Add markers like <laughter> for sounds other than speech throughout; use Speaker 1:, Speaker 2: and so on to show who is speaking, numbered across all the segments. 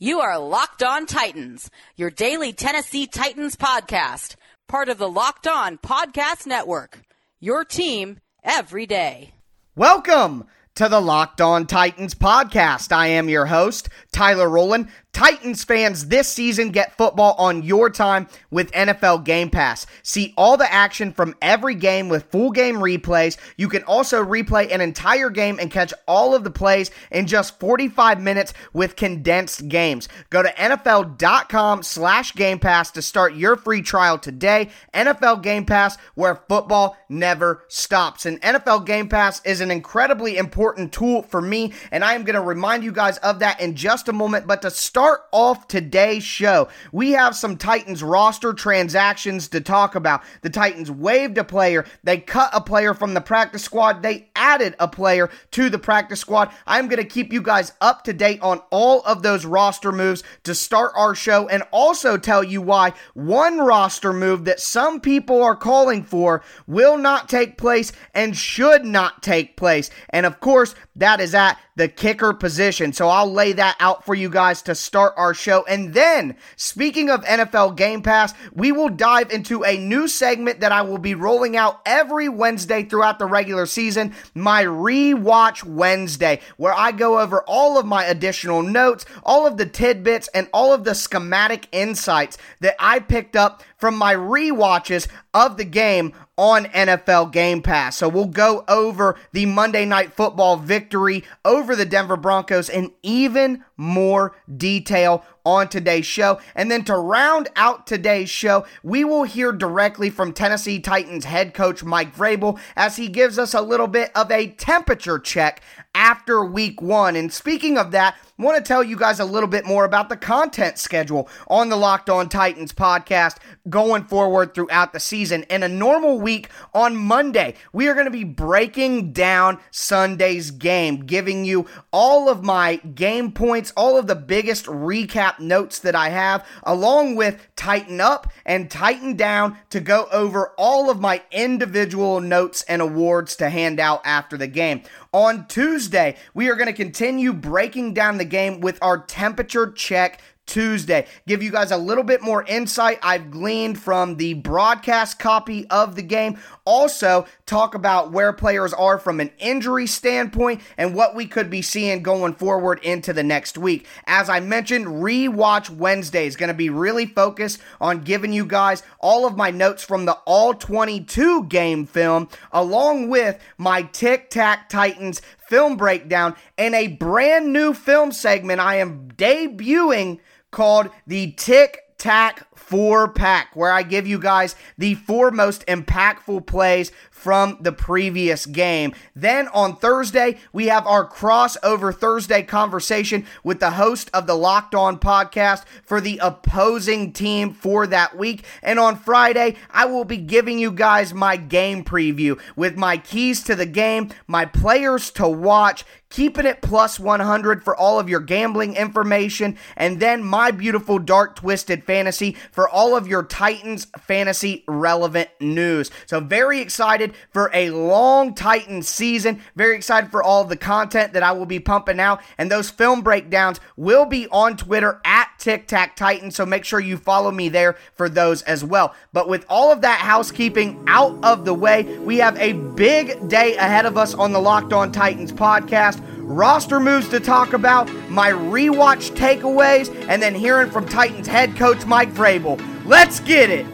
Speaker 1: You are Locked On Titans, your daily Tennessee Titans podcast, part of the Locked On Podcast Network. Your team every day.
Speaker 2: Welcome to the Locked On Titans podcast. I am your host, Tyler Rowland. Titans fans, this season get football on your time with NFL Game Pass. See all the action from every game with full game replays. You can also replay an entire game and catch all of the plays in just 45 minutes with condensed games. Go to NFL.com slash Game Pass to start your free trial today. NFL Game Pass, where football never stops. And NFL Game Pass is an incredibly important tool for me, and I am going to remind you guys of that in just a moment. But to start start off today's show, we have some Titans roster transactions to talk about. The Titans waived a player, they cut a player from the practice squad, they added a player to the practice squad. I'm going to keep you guys up to date on all of those roster moves to start our show and also tell you why one roster move that some people are calling for will not take place and should not take place. And of course, that is at the kicker position. So I'll lay that out for you guys to start our show. And then, speaking of NFL Game Pass, we will dive into a new segment that I will be rolling out every Wednesday throughout the regular season, my Rewatch Wednesday, where I go over all of my additional notes, all of the tidbits, and all of the schematic insights that I picked up from my re-watches of the game on NFL Game Pass. So we'll go over the Monday Night Football victory over the Denver Broncos in even more detail on today's show. And then to round out today's show, we will hear directly from Tennessee Titans head coach Mike Vrabel as he gives us a little bit of a temperature check after week one. And speaking of that, I want to tell you guys a little bit more about the content schedule on the Locked On Titans podcast going forward throughout the season. In a normal week on Monday, we are going to be breaking down Sunday's game, giving you all of my game points, all of the biggest recap notes that I have, along with Tighten Up and Tighten Down to go over all of my individual notes and awards to hand out after the game. On Tuesday, we are going to continue breaking down the game with our temperature check Tuesday. Give you guys a little bit more insight I've gleaned from the broadcast copy of the game. Also, talk about where players are from an injury standpoint and what we could be seeing going forward into the next week. As I mentioned, Rewatch Wednesday is going to be really focused on giving you guys all of my notes from the All 22 game film, along with my Tic Tac Titans film breakdown and a brand new film segment I am debuting called the Tic Tac four pack, where I give you guys the four most impactful plays from the previous game. Then on Thursday, we have our crossover Thursday conversation with the host of the Locked On podcast for the opposing team for that week. And on Friday, I will be giving you guys my game preview with my keys to the game, my players to watch, keeping it plus 100 for all of your gambling information, and then my beautiful dark twisted fantasy for all of your Titans fantasy relevant news. So, very excited for a long Titans season. Very excited for all the content that I will be pumping out, and those film breakdowns will be on Twitter at Tic Tac Titan. So, make sure you follow me there for those as well. But with all of that housekeeping out of the way, we have a big day ahead of us on the Locked On Titans podcast roster moves to talk about, my rewatch takeaways, and then hearing from Titans head coach Mike Vrabel. Let's get it!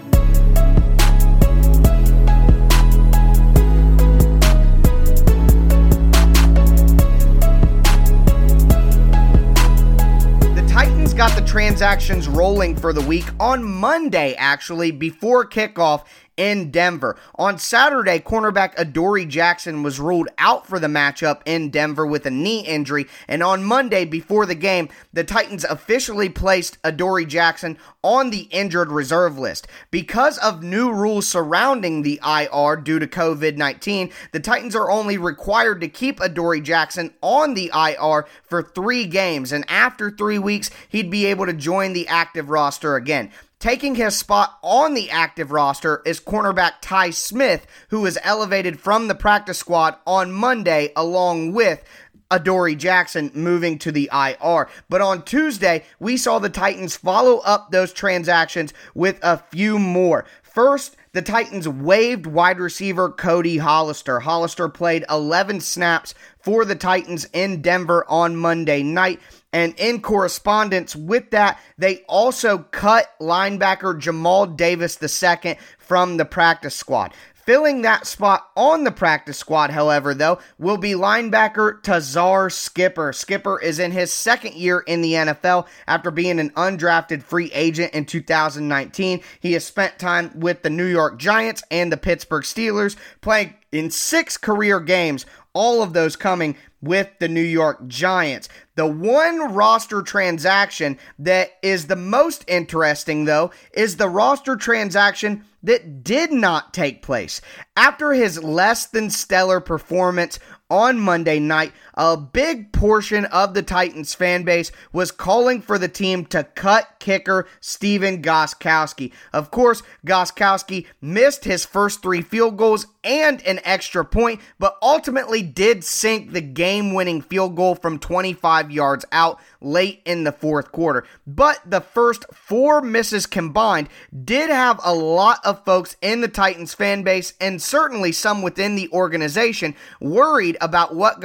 Speaker 2: Got the transactions rolling for the week on Monday, actually, before kickoff in Denver. On Saturday, cornerback Adoree Jackson was ruled out for the matchup in Denver with a knee injury. And on Monday, before the game, the Titans officially placed Adoree Jackson on the injured reserve list. Because of new rules surrounding the IR due to COVID 19, the Titans are only required to keep Adoree Jackson on the IR for three games. And after three weeks, he'd be able to join the active roster again. Taking his spot on the active roster is cornerback Ty Smith, who was elevated from the practice squad on Monday, along with Adoree Jackson moving to the IR. But on Tuesday, we saw the Titans follow up those transactions with a few more. First, the Titans waived wide receiver Cody Hollister. Hollister played 11 snaps for the Titans in Denver on Monday night. And in correspondence with that, they also cut linebacker Jamal Davis II from the practice squad. Filling that spot on the practice squad, however, though, will be linebacker Tuzar Skipper. Skipper is in his second year in the NFL after being an undrafted free agent in 2019. He has spent time with the New York Giants and the Pittsburgh Steelers, playing in six career games, all of those coming with the New York Giants. The one roster transaction that is the most interesting, though, is the roster transaction that did not take place. After his less than stellar performance on Monday night, a big portion of the Titans fan base was calling for the team to cut kicker Stephen Gostkowski. Of course, Gostkowski missed his first three field goals and an extra point, but ultimately did sink the game winning field goal from 25 yards out late in the fourth quarter. But the first four misses combined did have a lot of folks in the Titans fan base and certainly some within the organization worried about what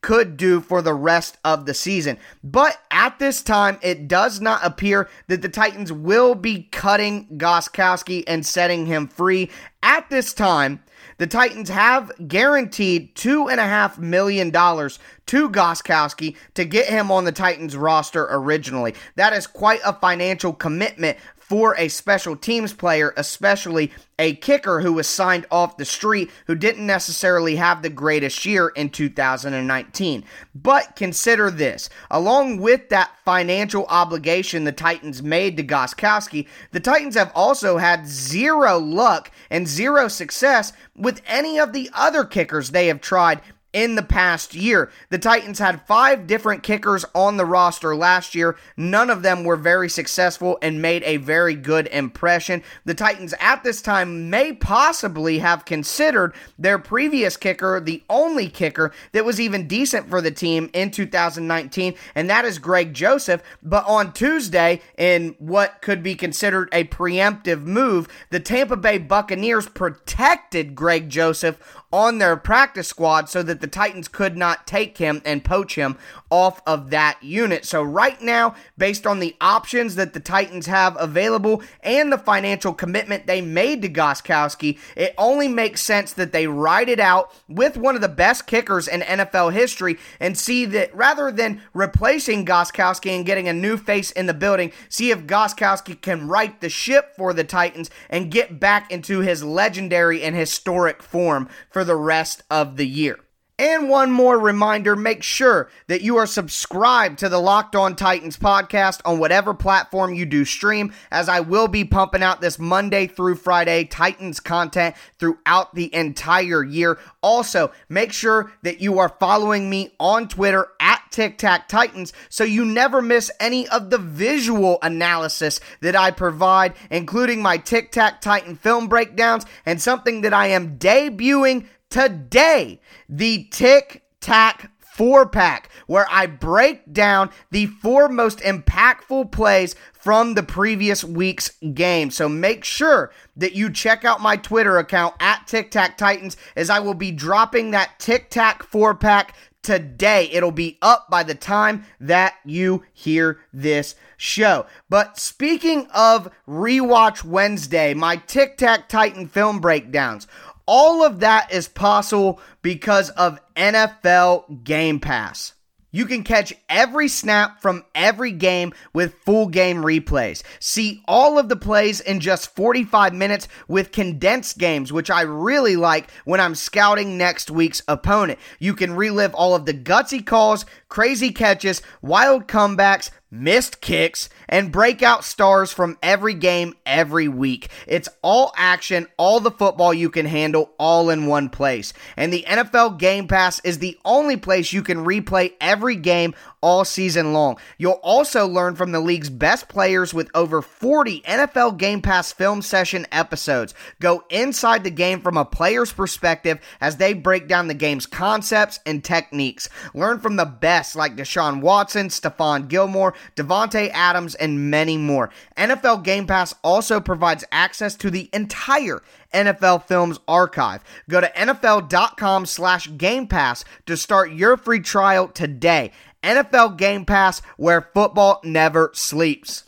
Speaker 2: Could do for the rest of the season. But at this time, it does not appear that the Titans will be cutting Gostkowski and setting him free. At this time, the Titans have guaranteed $2.5 million to Gostkowski to get him on the Titans roster originally. That is quite a financial commitment for a special teams player, especially a kicker who was signed off the street who didn't necessarily have the greatest year in 2019. But consider this along with that financial obligation the Titans made to Gostkowski, the Titans have also had zero luck and zero success with any of the other kickers they have tried in the past year. The Titans had five different kickers on the roster last year. None of them were very successful and made a very good impression. The Titans at this time may possibly have considered their previous kicker the only kicker that was even decent for the team in 2019, and that is Greg Joseph. But on Tuesday, in what could be considered a preemptive move, the Tampa Bay Buccaneers protected Greg Joseph on their practice squad so that the Titans could not take him and poach him off of that unit. So, right now, based on the options that the Titans have available and the financial commitment they made to Gostkowski, it only makes sense that they ride it out with one of the best kickers in NFL history and see that rather than replacing Gostkowski and getting a new face in the building, see if Gostkowski can right the ship for the Titans and get back into his legendary and historic form for the rest of the year. And one more reminder make sure that you are subscribed to the Locked On Titans podcast on whatever platform you do stream, as I will be pumping out this Monday through Friday Titans content throughout the entire year. Also, make sure that you are following me on Twitter at Tic Tac Titans so you never miss any of the visual analysis that I provide, including my Tic Tac Titan film breakdowns and something that I am debuting today the Tic Tac four pack, where I break down the four most impactful plays from the previous week's game. So make sure that you check out my Twitter account at Tic Tac Titans as I will be dropping that Tic Tac four pack today. It'll be up by the time that you hear this show. But speaking of Rewatch Wednesday, my Tic Tac Titan film breakdowns all of that is possible because of NFL Game Pass. You can catch every snap from every game with full game replays. See all of the plays in just 45 minutes with condensed games, which I really like when I'm scouting next week's opponent. You can relive all of the gutsy calls, crazy catches, wild comebacks, missed kicks, and breakout stars from every game every week. It's all action, all the football you can handle, all in one place. And the NFL Game Pass is the only place you can replay every game all season long. You'll also learn from the league's best players with over 40 NFL Game Pass film session episodes. Go inside the game from a player's perspective as they break down the game's concepts and techniques. Learn from the best like Deshaun Watson, Stephon Gilmore, Davante Adams, and many more. NFL Game Pass also provides access to the entire NFL Films archive. Go to NFL.com slash Game Pass to start your free trial today. NFL Game Pass, where football never sleeps.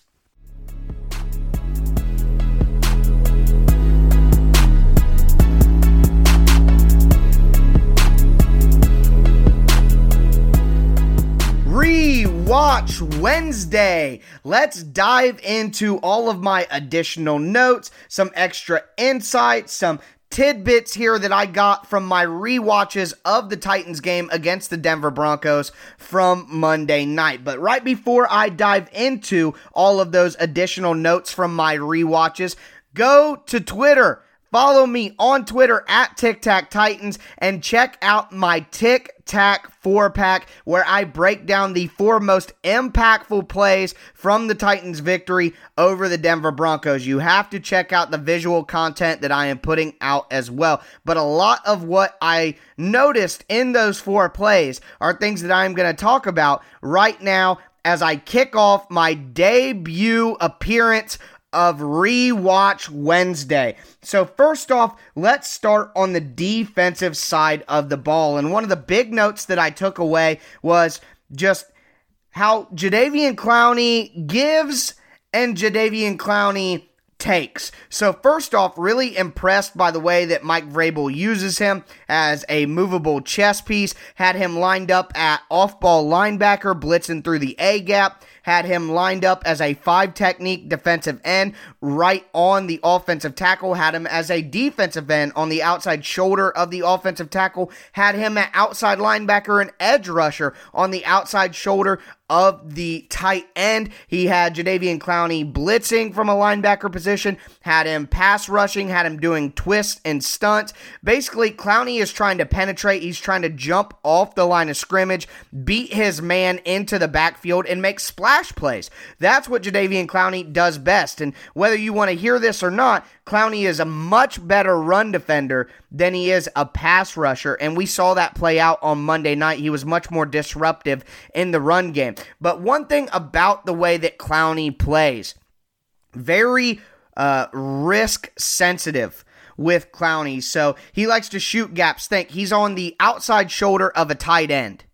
Speaker 2: Rewatch Wednesday. Let's dive into all of my additional notes, some extra insights, some tidbits here that I got from my re-watches of the Titans game against the Denver Broncos from Monday night. But right before I dive into all of those additional notes from my re-watches, go to Twitter Follow me on Twitter at Tic Tac Titans and check out my Tic Tac four pack where I break down the four most impactful plays from the Titans' victory over the Denver Broncos. You have to check out the visual content that I am putting out as well. But a lot of what I noticed in those four plays are things that I'm going to talk about right now as I kick off my debut appearance of Rewatch Wednesday. So, first off, let's start on the defensive side of the ball. And one of the big notes that I took away was just how Jadeveon Clowney gives and Jadeveon Clowney takes. So, first off, really impressed by the way that Mike Vrabel uses him as a movable chess piece. Had him lined up at off ball linebacker, blitzing through the A gap had him lined up as a five technique defensive end right on the offensive tackle, had him as a defensive end on the outside shoulder of the offensive tackle, had him at outside linebacker and edge rusher on the outside shoulder of the tight end. He had Jadeveon Clowney blitzing from a linebacker position, had him pass rushing, had him doing twists and stunts. Basically, Clowney is trying to penetrate. He's trying to jump off the line of scrimmage, beat his man into the backfield, and make splash plays. That's what Jadeveon Clowney does best. And whether you want to hear this or not, Clowney is a much better run defender than he is a pass rusher. And we saw that play out on Monday night. He was much more disruptive in the run game. But one thing about the way that Clowney plays, very uh, risk sensitive with Clowney. So he likes to shoot gaps. Think he's on the outside shoulder of a tight end.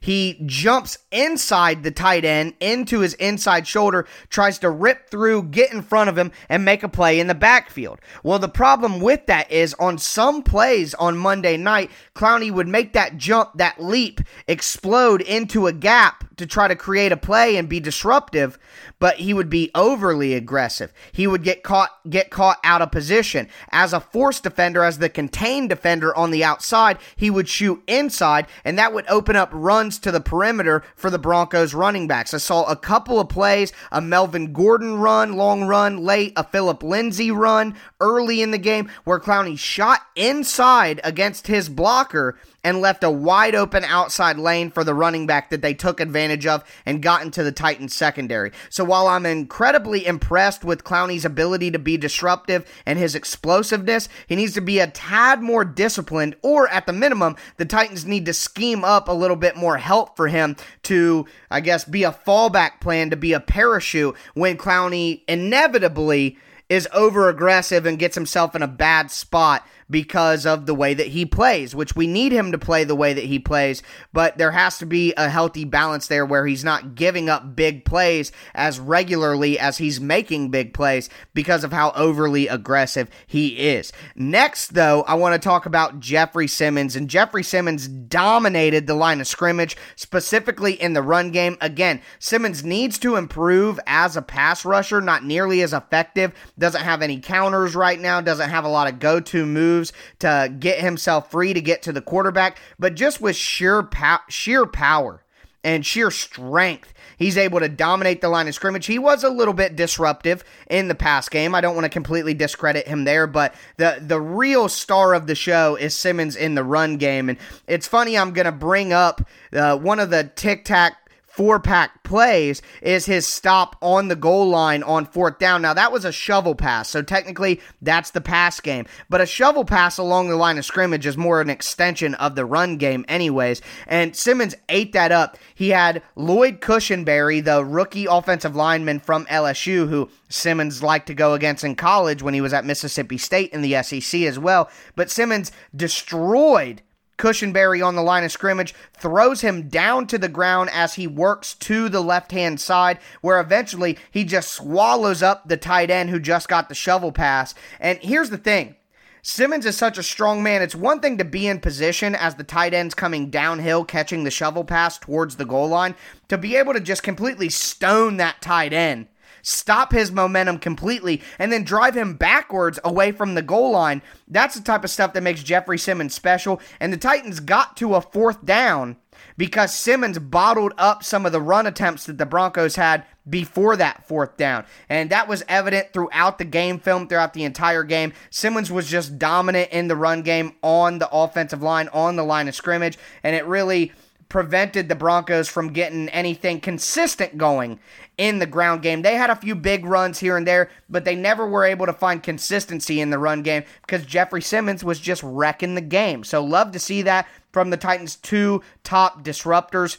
Speaker 2: He jumps inside the tight end into his inside shoulder, tries to rip through, get in front of him, and make a play in the backfield. Well, the problem with that is on some plays on Monday night, Clowney would make that jump, that leap, explode into a gap to try to create a play and be disruptive, but he would be overly aggressive. He would get caught get caught out of position. As a force defender, as the contained defender on the outside, he would shoot inside and that would open up runs to the perimeter for the Broncos running backs. I saw a couple of plays, a Melvin Gordon run, long run, late, a Phillip Lindsay run early in the game where Clowney shot inside against his blocker and left a wide open outside lane for the running back that they took advantage of and got into the Titans secondary. So while I'm incredibly impressed with Clowney's ability to be disruptive and his explosiveness, he needs to be a tad more disciplined, or at the minimum, the Titans need to scheme up a little bit more help for him to, I guess, be a fallback plan, to be a parachute when Clowney inevitably is over aggressive and gets himself in a bad spot because of the way that he plays, which we need him to play the way that he plays, but there has to be a healthy balance there where he's not giving up big plays as regularly as he's making big plays because of how overly aggressive he is. Next, though, I want to talk about Jeffrey Simmons, and Jeffrey Simmons dominated the line of scrimmage, specifically in the run game. Again, Simmons needs to improve as a pass rusher, not nearly as effective, doesn't have any counters right now, doesn't have a lot of go to moves moves to get himself free to get to the quarterback, but just with sheer sheer power and sheer strength. He's able to dominate the line of scrimmage. He was a little bit disruptive in the pass game. I don't want to completely discredit him there, but the the real star of the show is Simmons in the run game. And it's funny, I'm going to bring up uh, one of the tic tac four pack plays is his stop on the goal line on fourth down. Now, that was a shovel pass, so technically that's the pass game. But a shovel pass along the line of scrimmage is more an extension of the run game, anyways. And Simmons ate that up. He had Lloyd Cushenberry, the rookie offensive lineman from LSU, who Simmons liked to go against in college when he was at Mississippi State in the SEC as well. But Simmons destroyed Cushenberry on the line of scrimmage, throws him down to the ground as he works to the left hand side, where eventually he just swallows up the tight end who just got the shovel pass. And here's the thing. Simmons is such a strong man. It's one thing to be in position as the tight end's coming downhill, catching the shovel pass towards the goal line, to be able to just completely stone that tight end stop his momentum completely, and then drive him backwards away from the goal line. That's the type of stuff that makes Jeffrey Simmons special. And the Titans got to a fourth down because Simmons bottled up some of the run attempts that the Broncos had before that fourth down. And that was evident throughout the game film, throughout the entire game. Simmons was just dominant in the run game on the offensive line, on the line of scrimmage, and it really prevented the Broncos from getting anything consistent going in the ground game. They had a few big runs here and there, but they never were able to find consistency in the run game because Jeffrey Simmons was just wrecking the game. So, love to see that from the Titans' two top disruptors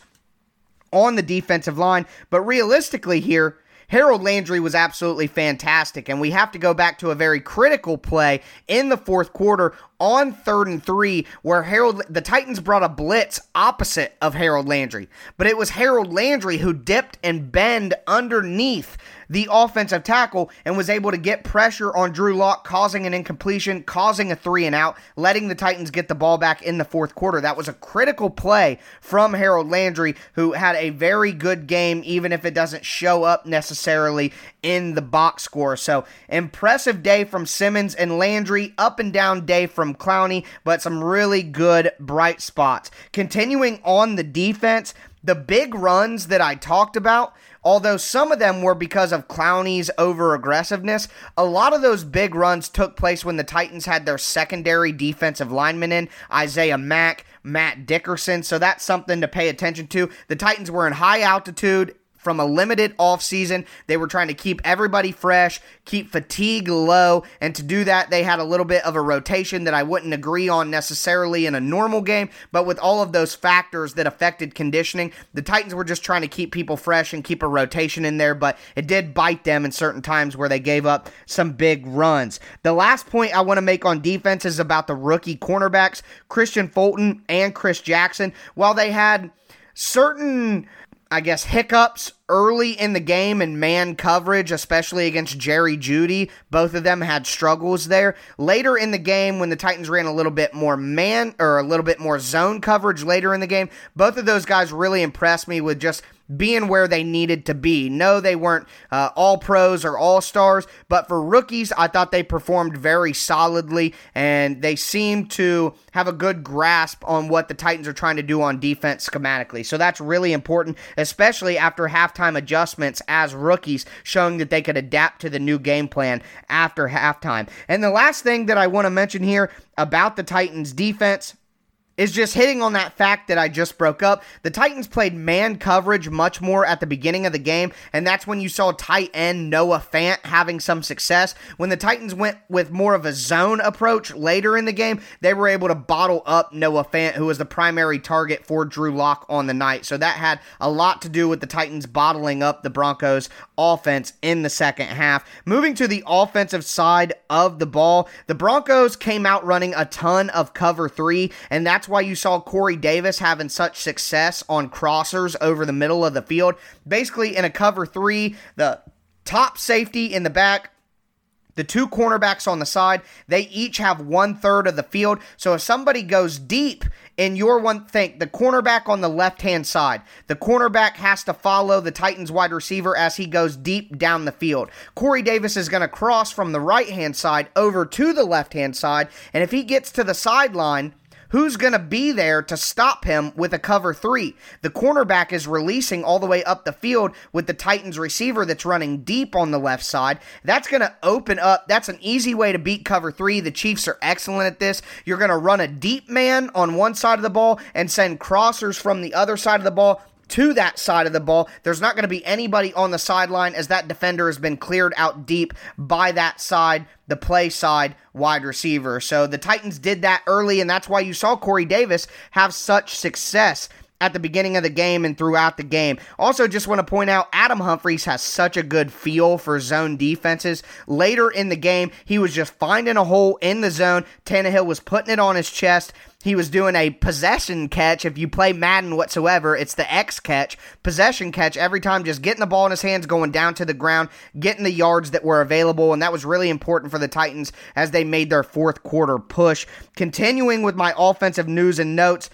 Speaker 2: on the defensive line. But realistically, here, Harold Landry was absolutely fantastic, and we have to go back to a very critical play in the fourth quarter on third and three where Harold the Titans brought a blitz opposite of Harold Landry. But it was Harold Landry who dipped and bend underneath the offensive tackle and was able to get pressure on Drew Lock, causing an incompletion, causing a three and out, letting the Titans get the ball back in the fourth quarter. That was a critical play from Harold Landry, who had a very good game, even if it doesn't show up necessarily in the box score. So impressive day from Simmons and Landry, up and down day from Clowney, but some really good bright spots. Continuing on the defense, the big runs that I talked about, although some of them were because of Clowney's over aggressiveness, a lot of those big runs took place when the Titans had their secondary defensive linemen in Isaiah Mack, Matt Dickerson. So that's something to pay attention to. The Titans were in high altitude from a limited offseason. They were trying to keep everybody fresh, keep fatigue low, and to do that, they had a little bit of a rotation that I wouldn't agree on necessarily in a normal game, but with all of those factors that affected conditioning, the Titans were just trying to keep people fresh and keep a rotation in there, but it did bite them in certain times where they gave up some big runs. The last point I want to make on defense is about the rookie cornerbacks, Kristian Fulton and Chris Jackson. While they had certain I guess, hiccups early in the game in man coverage, especially against Jerry Jeudy. Both of them had struggles there. Later in the game, when the Titans ran a little bit more man or a little bit more zone coverage later in the game, both of those guys really impressed me with just being where they needed to be. No, they weren't uh, all pros or all stars, but for rookies, I thought they performed very solidly and they seem to have a good grasp on what the Titans are trying to do on defense schematically. So that's really important, especially after halftime adjustments as rookies, showing that they could adapt to the new game plan after halftime. And the last thing that I want to mention here about the Titans defense is just hitting on that fact that I just broke up. The Titans played man coverage much more at the beginning of the game, and that's when you saw tight end Noah Fant having some success. When the Titans went with more of a zone approach later in the game, they were able to bottle up Noah Fant, who was the primary target for Drew Lock on the night. So that had a lot to do with the Titans bottling up the Broncos offense in the second half. Moving to the offensive side of the ball, the Broncos came out running a ton of cover three, and that's why you saw Corey Davis having such success on crossers over the middle of the field. Basically, in a cover three, the top safety in the back the two cornerbacks on the side, they each have one third of the field. So if somebody goes deep in your one, think the cornerback on the left hand side, the cornerback has to follow the Titans wide receiver as he goes deep down the field. Corey Davis is going to cross from the right hand side over to the left hand side. And if he gets to the sideline, who's going to be there to stop him with a cover three? The cornerback is releasing all the way up the field with the Titans receiver that's running deep on the left side. That's going to open up. That's an easy way to beat cover three. The Chiefs are excellent at this. You're going to run a deep man on one side of the ball and send crossers from the other side of the ball to that side of the ball. There's not going to be anybody on the sideline as that defender has been cleared out deep by that side, the play side wide receiver. So the Titans did that early, and that's why you saw Corey Davis have such success at the beginning of the game and throughout the game. Also, just want to point out Adam Humphries has such a good feel for zone defenses. Later in the game, he was just finding a hole in the zone. Tannehill was putting it on his chest. He was doing a possession catch. If you play Madden whatsoever, it's the X catch, possession catch every time, just getting the ball in his hands, going down to the ground, getting the yards that were available. And that was really important for the Titans as they made their fourth quarter push. Continuing with my offensive news and notes.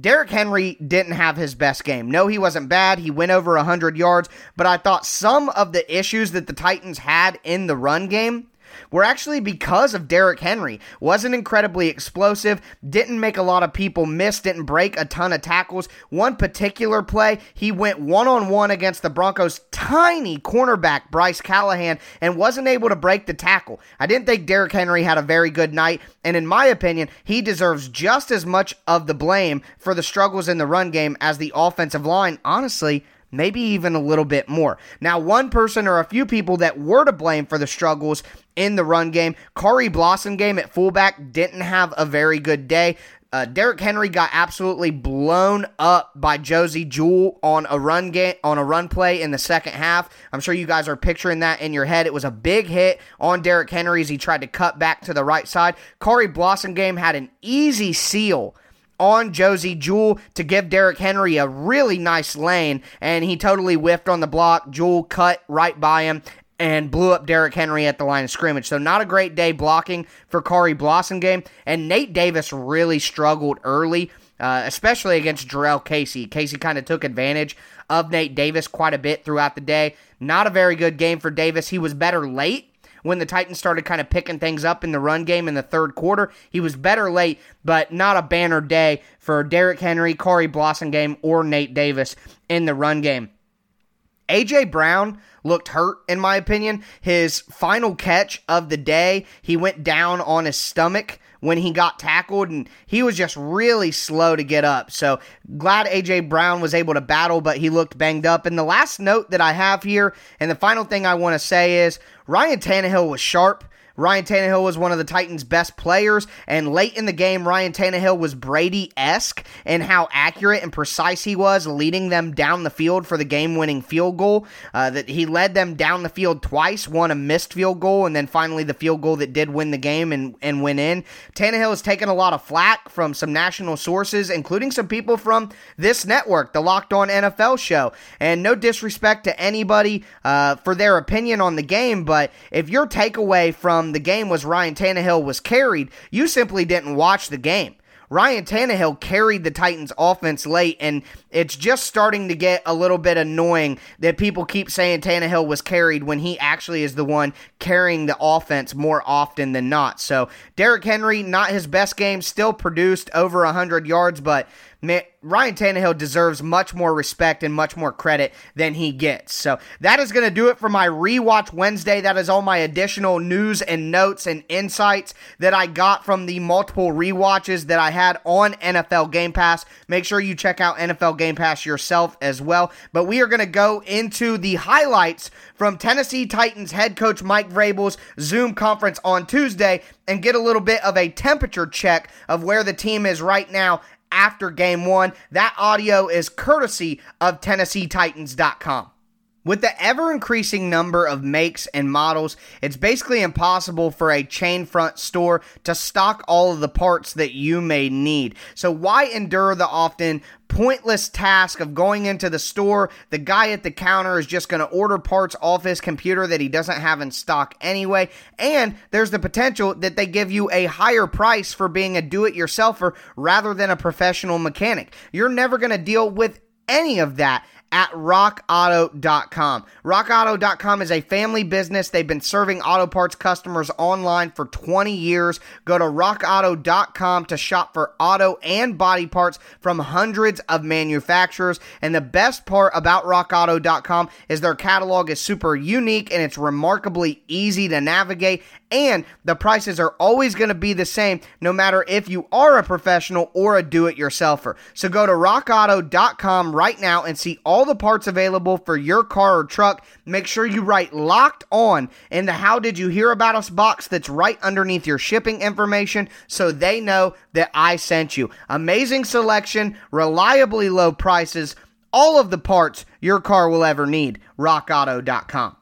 Speaker 2: Derrick Henry didn't have his best game. No, he wasn't bad. He went over 100 yards, but I thought some of the issues that the Titans had in the run game were actually because of Derrick Henry. Wasn't incredibly explosive, didn't make a lot of people miss, didn't break a ton of tackles. One particular play, he went one on one against the Broncos' tiny cornerback, Bryce Callahan, and wasn't able to break the tackle. I didn't think Derrick Henry had a very good night, and in my opinion, he deserves just as much of the blame for the struggles in the run game as the offensive line. Honestly, maybe even a little bit more. Now, one person or a few people that were to blame for the struggles in the run game, Khari Blasingame at fullback didn't have a very good day. Uh, Derrick Henry got absolutely blown up by Josey Jewell on a run game on a run play in the second half. I'm sure you guys are picturing that in your head. It was a big hit on Derrick Henry as he tried to cut back to the right side. Khari Blasingame had an easy seal on Josey Jewell to give Derrick Henry a really nice lane, and he totally whiffed on the block. Jewell cut right by him and blew up Derrick Henry at the line of scrimmage. So not a great day blocking for Khari Blasingame, and Nate Davis really struggled early. Uh, especially against Jurrell Casey. Casey kind of took advantage of Nate Davis quite a bit throughout the day. Not a very good game for Davis. He was better late, when the Titans started kind of picking things up in the run game in the third quarter. He was better late, but not a banner day for Derrick Henry, Khari game, or Nate Davis in the run game. AJ Brown looked hurt, in my opinion. His final catch of the day, he went down on his stomach when he got tackled, and he was just really slow to get up. So glad AJ Brown was able to battle, but he looked banged up. And the last note that I have here, and the final thing I want to say is Ryan Tannehill was sharp. Ryan Tannehill was one of the Titans' best players, and late in the game, Ryan Tannehill was Brady esque in how accurate and precise he was, leading them down the field for the game winning field goal. Uh, that he led them down the field twice, one a missed field goal, and then finally the field goal that did win the game and, and win in. Tannehill has taken a lot of flack from some national sources, including some people from this network, the Locked On NFL show. And no disrespect to anybody uh, for their opinion on the game, but if your takeaway from Um, the game was Ryan Tannehill was carried, you simply didn't watch the game. Ryan Tannehill carried the Titans offense late, and it's just starting to get a little bit annoying that people keep saying Tannehill was carried when he actually is the one carrying the offense more often than not. So, Derrick Henry, not his best game, still produced over 100 yards, but man, Ryan Tannehill deserves much more respect and much more credit than he gets. So that is going to do it for my rewatch Wednesday. That is all my additional news and notes and insights that I got from the multiple rewatches that I had on NFL Game Pass. Make sure you check out NFL Game Pass yourself as well. But we are going to go into the highlights from Tennessee Titans head coach Mike Vrabel's Zoom conference on Tuesday and get a little bit of a temperature check of where the team is right now after game one. That audio is courtesy of TennesseeTitans.com. With the ever increasing number of makes and models, it's basically impossible for a chain front store to stock all of the parts that you may need. So, why endure the often pointless task of going into the store? The guy at the counter is just going to order parts off his computer that he doesn't have in stock anyway. And there's the potential that they give you a higher price for being a do it yourselfer rather than a professional mechanic. You're never going to deal with any of that at rockauto.com. Rockauto.com is a family business. They've been serving auto parts customers online for 20 years. Go to rockauto.com to shop for auto and body parts from hundreds of manufacturers. And the best part about rockauto.com is their catalog is super unique and it's remarkably easy to navigate and the prices are always going to be the same no matter if you are a professional or a do it yourselfer. So go to rockauto.com right now and see all the parts available for your car or truck. Make sure you write locked on in the How Did You Hear About Us box that's right underneath your shipping information so they know that I sent you. Amazing selection, reliably low prices, all of the parts your car will ever need. RockAuto.com.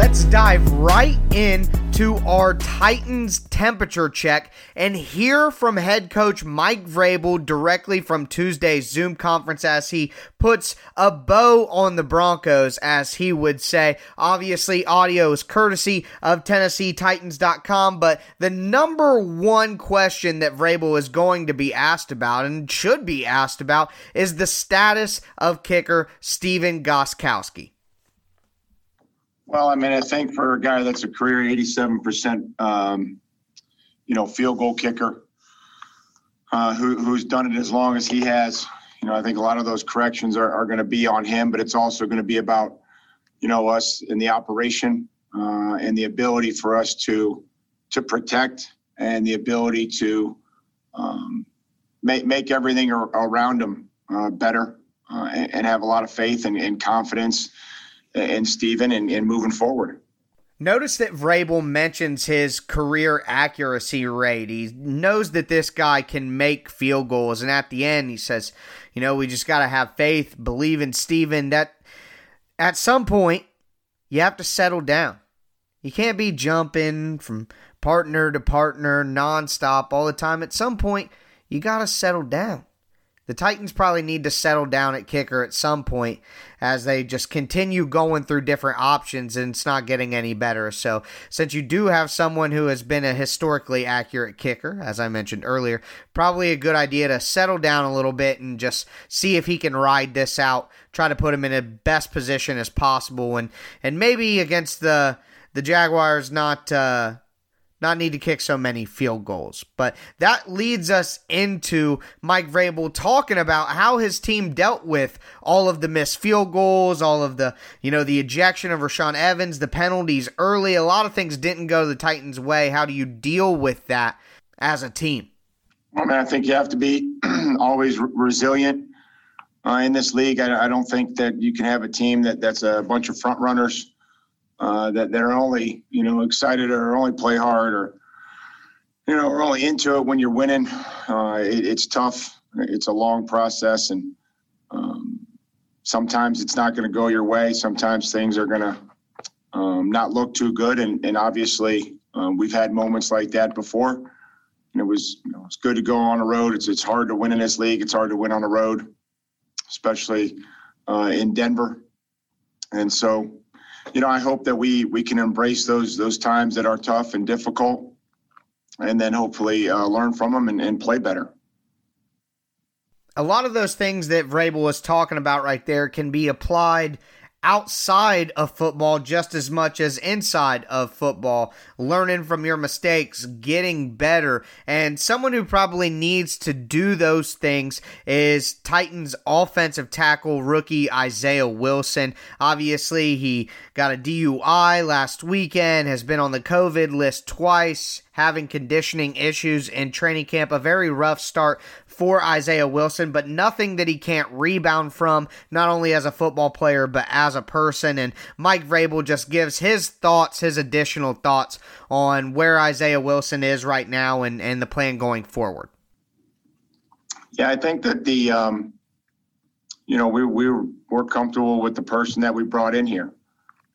Speaker 2: let's dive right in to our Titans temperature check and hear from head coach Mike Vrabel directly from Tuesday's Zoom conference as he puts a bow on the Broncos, as he would say. Obviously, audio is courtesy of TennesseeTitans.com, but the number one question that Vrabel is going to be asked about and should be asked about is the status of kicker Stephen Gostkowski.
Speaker 3: Well, I mean, I think for a guy that's a career 87%, um, you know, field goal kicker, uh, who, who's done it as long as he has, you know, I think a lot of those corrections are, are going to be on him, but it's also going to be about, you know, us in the operation uh, and the ability for us to to protect and the ability to um, make make everything around him uh, better uh, and, and, have a lot of faith and, and confidence and Stephen and, and moving forward.
Speaker 2: Notice that Vrabel mentions his career accuracy rate. He knows that this guy can make field goals, and at the end, he says, "You know, we just got to have faith, believe in Stephen. That at some point, you have to settle down. You can't be jumping from partner to partner nonstop all the time. At some point, you got to settle down." The Titans probably need to settle down at kicker at some point as they just continue going through different options and it's not getting any better. So, since you do have someone who has been a historically accurate kicker, as I mentioned earlier, probably a good idea to settle down a little bit and just see if he can ride this out, try to put him in the best position as possible and and maybe against the the Jaguars not uh not need to kick so many field goals. But that leads us into Mike Vrabel talking about how his team dealt with all of the missed field goals, all of the, you know, the ejection of Rashaan Evans, the penalties early. A lot of things didn't go the Titans' way. How do you deal with that as a team?
Speaker 3: Well, man, I think you have to be <clears throat> always re- resilient uh, in this league. I, I, don't think that you can have a team that that's a bunch of front runners uh, that they're only you know excited or only play hard or you know are only into it when you're winning. Uh, it, it's tough. It's a long process, and um, sometimes it's not going to go your way. Sometimes things are going to um, not look too good, and, and obviously um, we've had moments like that before. And it was you know, it's good to go on the road. It's it's hard to win in this league. It's hard to win on the road, especially uh, in Denver. And so you know, I hope that we we can embrace those those times that are tough and difficult, and then hopefully uh, learn from them and, and play better.
Speaker 2: A lot of those things that Vrabel was talking about right there can be applied outside of football just as much as inside of football, learning from your mistakes, getting better. And someone who probably needs to do those things is Titans offensive tackle rookie Isaiah Wilson. Obviously, he got a DUI last weekend, has been on the COVID list twice having conditioning issues in training camp. A very rough start for Isaiah Wilson, but nothing that he can't rebound from, not only as a football player, but as a person. And Mike Vrabel just gives his thoughts, his additional thoughts on where Isaiah Wilson is right now and, and the plan going forward.
Speaker 3: Yeah, I think that the, um, you know, we, we we're comfortable with the person that we brought in here.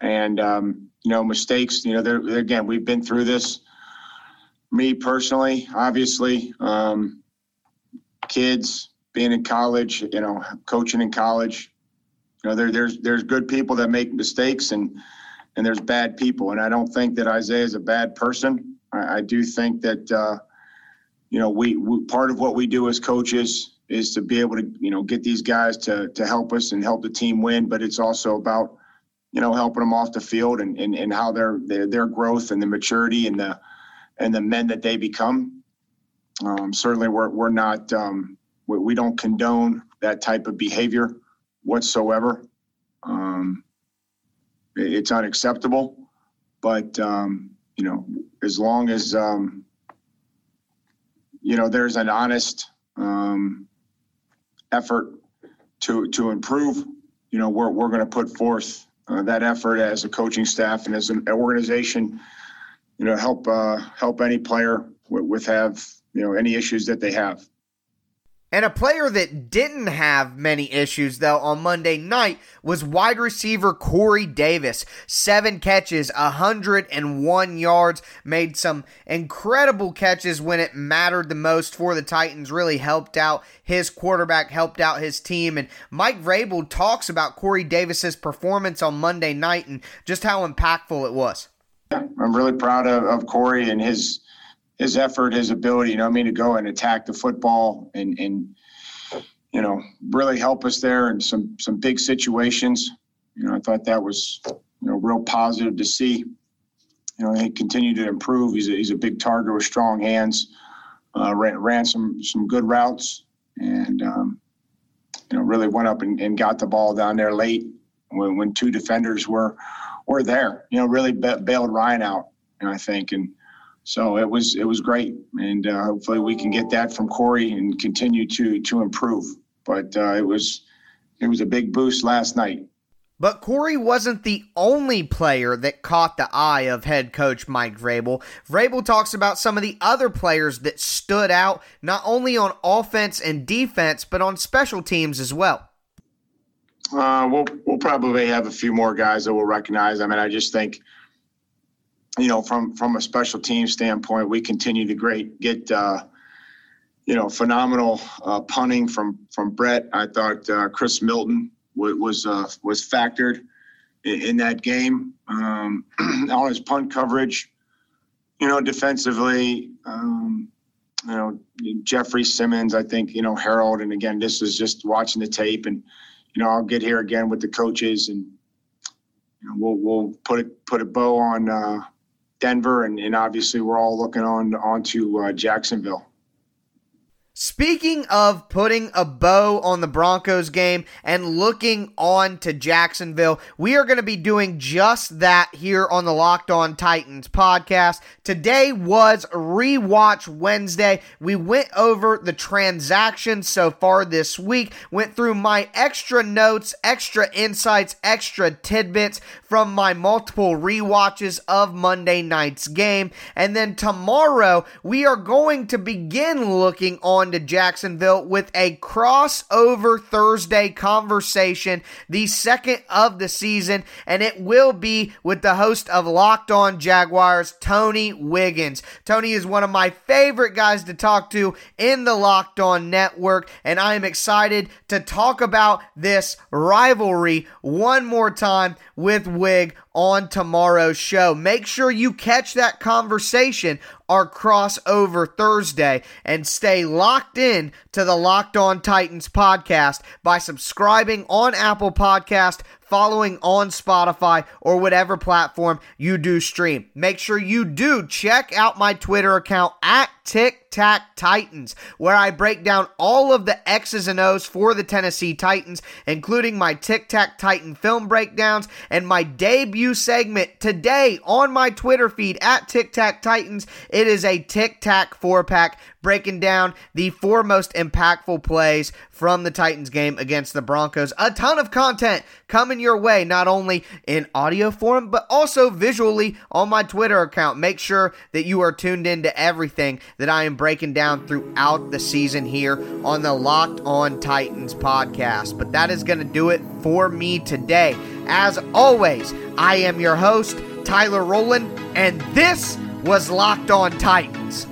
Speaker 3: And, um, you know, mistakes, you know, they're, again, we've been through this me personally, obviously, um, kids being in college, you know, coaching in college, you know, there, there's there's good people that make mistakes, and and there's bad people. And I don't think that Isaiah is a bad person. I, I do think that, uh, you know, we, we, part of what we do as coaches is to be able to, you know, get these guys to, to help us and help the team win. But it's also about, you know, helping them off the field and, and, and how their, their, their growth and the maturity and the, and the men that they become. Um, certainly we're, we're not, um, we, we don't condone that type of behavior whatsoever. Um, it- it's unacceptable, but, um, you know, as long as, um, you know, there's an honest, um, effort to, to improve, you know, we're, we're going to put forth uh, that effort as a coaching staff and as an organization, you know, help, uh, help any player with, with have, you know, any issues that they have.
Speaker 2: And a player that didn't have many issues, though, on Monday night was wide receiver Corey Davis. Seven catches, 101 yards, made some incredible catches when it mattered the most for the Titans, really helped out his quarterback, helped out his team. And Mike Vrabel talks about Corey Davis's performance on Monday night and just how impactful it was.
Speaker 3: I'm really proud of, of Corey and his his effort, his ability, you know, I mean, to go and attack the football and and you know really help us there in some some big situations. You know, I thought that was you know real positive to see. You know, he continued to improve. He's a, he's a big target with strong hands. Uh, ran, ran some some good routes and um, you know really went up and, and got the ball down there late when, when two defenders were were there. You know, really bailed Ryan out. And I think and so it was it was great, and uh, hopefully we can get that from Corey and continue to to improve. But uh, it was it was a big boost last night.
Speaker 2: But Corey wasn't the only player that caught the eye of head coach Mike Vrabel. Vrabel talks about some of the other players that stood out, not only on offense and defense, but on special teams as well.
Speaker 3: Uh, we'll we'll probably have a few more guys that we'll recognize. I mean, I just think you know, from from a special team standpoint, we continue to great get uh, you know phenomenal uh, punting from from Brett. I thought uh, Chris Milton was was, uh, was factored in, in, that game um, <clears throat> on his punt coverage. You know, defensively, um, you know Jeffrey Simmons. I think you know Harold, and again, this is just watching the tape, and you know I'll get here again with the coaches and. You know, we'll, we'll put it put a bow on uh, Denver, and, and obviously we're all looking on onto uh, Jacksonville.
Speaker 2: Speaking of putting a bow on the Broncos game and looking on to Jacksonville, we are going to be doing just that here on the Locked On Titans podcast. Today was rewatch Wednesday. We went over the transactions so far this week, went through my extra notes, extra insights, extra tidbits from my multiple rewatches of Monday night's game. And then tomorrow, we are going to begin looking on to Jacksonville with a crossover Thursday conversation, the second of the season, and it will be with the host of Locked On Jaguars, Tony Wiggins. Tony is one of my favorite guys to talk to in the Locked On network, and I am excited to talk about this rivalry one more time with Wig on tomorrow's show. Make sure you catch that conversation, our crossover Thursday, and stay locked in to the Locked On Titans podcast by subscribing on Apple Podcast, following on Spotify, or whatever platform you do stream. Make sure you do check out my Twitter account at Tic Tac Titans, where I break down all of the X's and O's for the Tennessee Titans, including my Tic Tac Titan film breakdowns and my debut segment today on my Twitter feed at Tic Tac Titans. It is a Tic Tac four pack breaking down the four most impactful plays from the Titans game against the Broncos. A ton of content coming your way, not only in audio form, but also visually on my Twitter account. Make sure that you are tuned in to everything that I am breaking down throughout the season here on the Locked On Titans podcast. But that is going to do it for me today. As always, I am your host, Tyler Rowland, and this was Locked On Titans.